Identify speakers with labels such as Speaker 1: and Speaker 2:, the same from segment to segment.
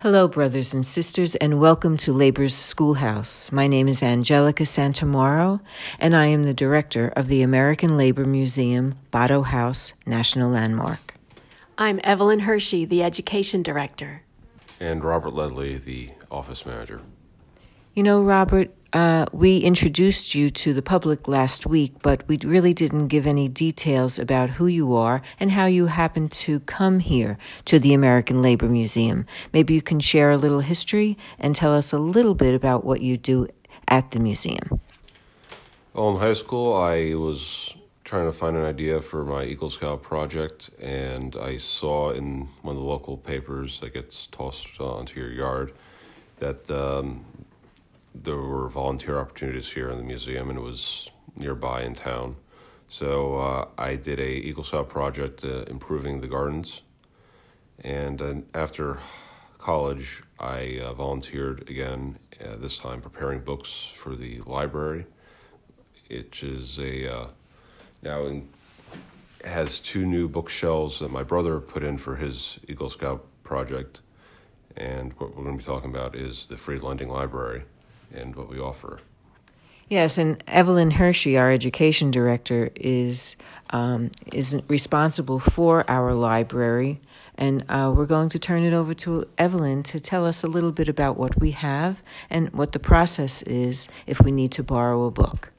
Speaker 1: Hello, brothers and sisters, and welcome to Labor's Schoolhouse. My name is Angelica Santomauro, and I am the director of the American Labor Museum, Botto House National Landmark.
Speaker 2: I'm Evelyn Hershey, the education director.
Speaker 3: And Robert Ledley, the office manager.
Speaker 1: You know, Robert, uh, we introduced you to the public last week, but we really didn't give any details about who you are and how you happened to come here to the American Labor Museum. Maybe you can share a little history and tell us a little bit about what you do at the museum.
Speaker 3: Well, in high school, I was trying to find an idea for my Eagle Scout project, and I saw in one of the local papers that gets tossed onto your yard that um, there were volunteer opportunities here in the museum, and it was nearby in town. So uh, I did a Eagle Scout project uh, improving the gardens, and after college, I uh, volunteered again. Uh, this time preparing books for the library, which is a uh, now in, has two new bookshelves that my brother put in for his Eagle Scout project. And what we're going to be talking about is the free lending library and what we offer.
Speaker 1: Yes, and Evelyn Hershey, our education director, is um, is responsible for our library, and uh, we're going to turn it over to Evelyn to tell us a little bit about what we have and what the process is if we need to borrow a book.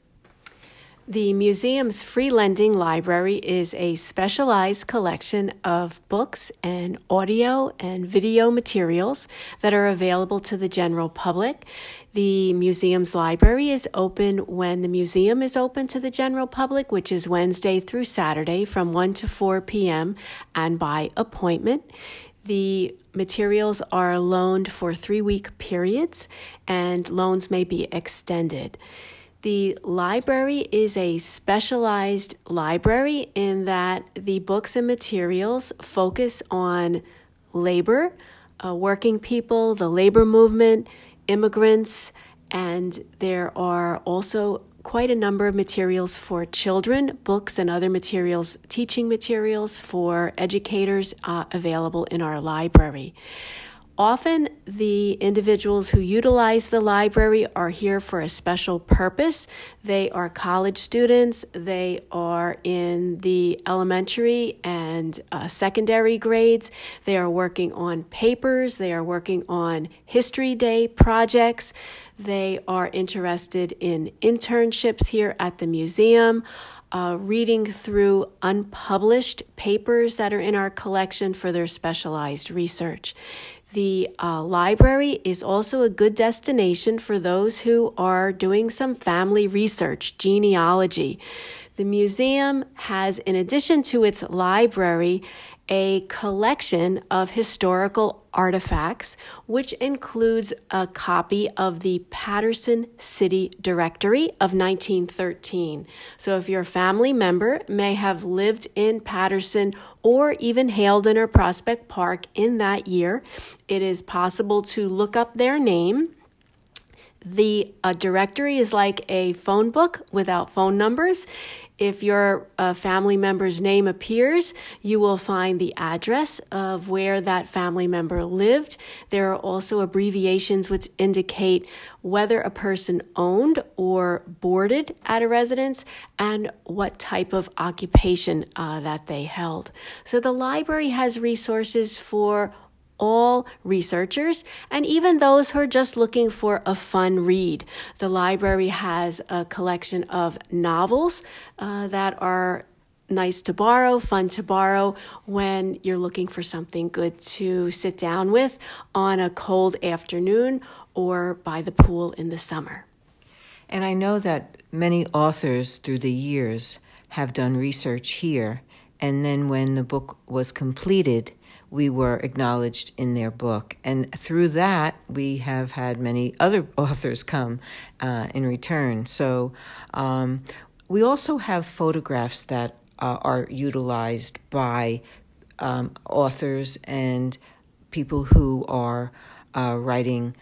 Speaker 2: The museum's free lending library is a specialized collection of books and audio and video materials that are available to the general public. The museum's library is open when the museum is open to the general public, which is Wednesday through Saturday from 1 to 4 p.m. and by appointment. The materials are loaned for three week periods and loans may be extended. The library is a specialized library in that the books and materials focus on labor, uh, working people, the labor movement, immigrants, and there are also quite a number of materials for children, books and other materials, teaching materials for educators uh, available in our library. Often, the individuals who utilize the library are here for a special purpose. They are college students, they are in the elementary and uh, secondary grades, they are working on papers, they are working on History Day projects, they are interested in internships here at the museum. Uh, reading through unpublished papers that are in our collection for their specialized research. The uh, library is also a good destination for those who are doing some family research, genealogy. The museum has, in addition to its library, a collection of historical artifacts, which includes a copy of the Paterson City Directory of 1913. So, if your family member may have lived in Paterson or even Haledon or Prospect Park in that year, it is possible to look up their name the uh, directory is like a phone book without phone numbers. If your uh, family member's name appears, you will find the address of where that family member lived. There are also abbreviations which indicate whether a person owned or boarded at a residence and what type of occupation uh, that they held. So the library has resources for all researchers and even those who are just looking for a fun read. The library has a collection of novels uh, that are nice to borrow, fun to borrow when you're looking for something good to sit down with on a cold afternoon or by the pool in the summer.
Speaker 1: And I know that many authors through the years have done research here, and then when the book was completed, we were acknowledged in their book. And through that, we have had many other authors come uh, in return. So um, we also have photographs that uh, are utilized by um, authors and people who are uh, writing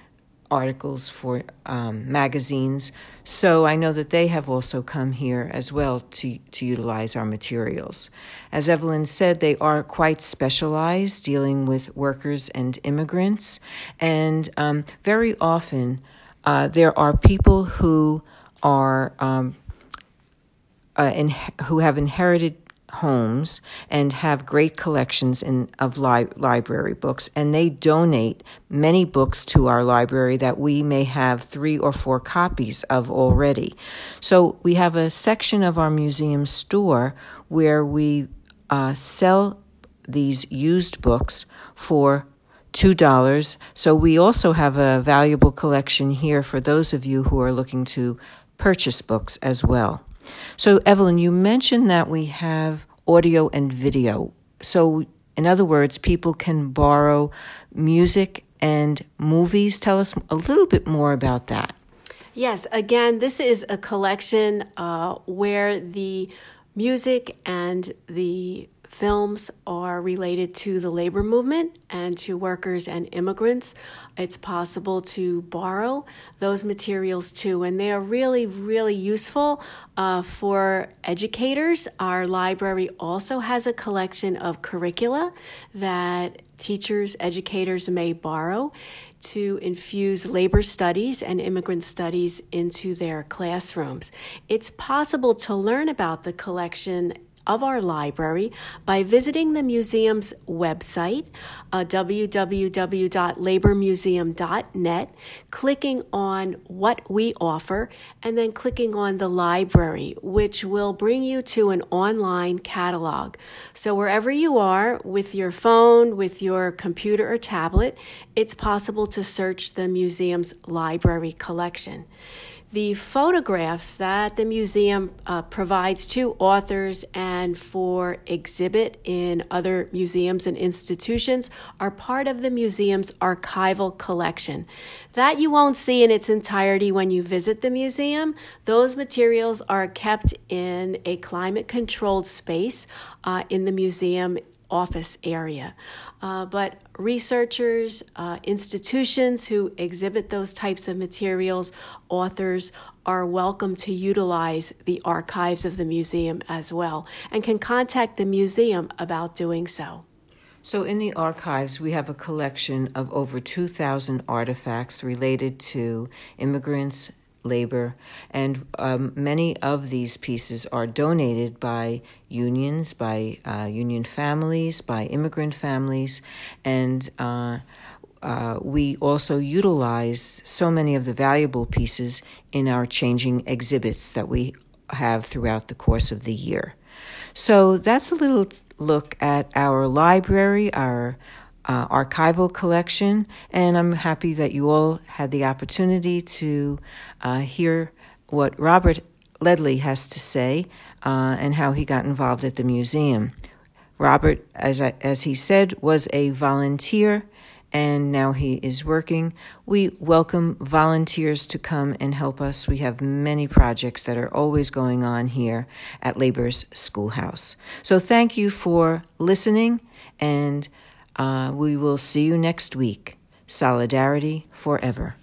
Speaker 1: articles for um, magazines. So I know that they have also come here as well to, to utilize our materials. As Evelyn said, they are quite specialized, dealing with workers and immigrants. And um, very often, uh, there are people who are um, uh, in, who have inherited homes and have great collections in, of li- library books, and they donate many books to our library that we may have three or four copies of already. So we have a section of our museum store where we uh, sell these used books for $2. So we also have a valuable collection here for those of you who are looking to purchase books as well. So, Evelyn, you mentioned that we have audio and video. So, in other words, people can borrow music and movies. Tell us a little bit more about that.
Speaker 2: Yes, again, this is a collection uh, where the music and the films are related to the labor movement and to workers and immigrants. It's possible to borrow those materials too, and they are really, really useful uh, for educators. Our library also has a collection of curricula that teachers, educators may borrow to infuse labor studies and immigrant studies into their classrooms. It's possible to learn about the collection of our library by visiting the museum's website, uh, www.labormuseum.net, clicking on what we offer, and then clicking on the library, which will bring you to an online catalog. So, wherever you are with your phone, with your computer or tablet, it's possible to search the museum's library collection the photographs that the museum uh, provides to authors and for exhibit in other museums and institutions are part of the museum's archival collection. That you won't see in its entirety when you visit the museum. Those materials are kept in a climate controlled space uh, in the museum office area. Uh, but researchers, uh, institutions who exhibit those types of materials, authors are welcome to utilize the archives of the museum as well and can contact the museum about doing so.
Speaker 1: So, in the archives, we have a collection of over 2,000 artifacts related to immigrants labor, and um, many of these pieces are donated by unions, by uh, union families, by immigrant families, and uh, uh, we also utilize so many of the valuable pieces in our changing exhibits that we have throughout the course of the year. So that's a little look at our library, our uh, archival collection, and I'm happy that you all had the opportunity to uh, hear what Robert Ledley has to say uh, and how he got involved at the museum. Robert, as, I, as he said, was a volunteer and now he is working. We welcome volunteers to come and help us. We have many projects that are always going on here at Labor's Schoolhouse. So thank you for listening and uh, we will see you next week. Solidarity forever.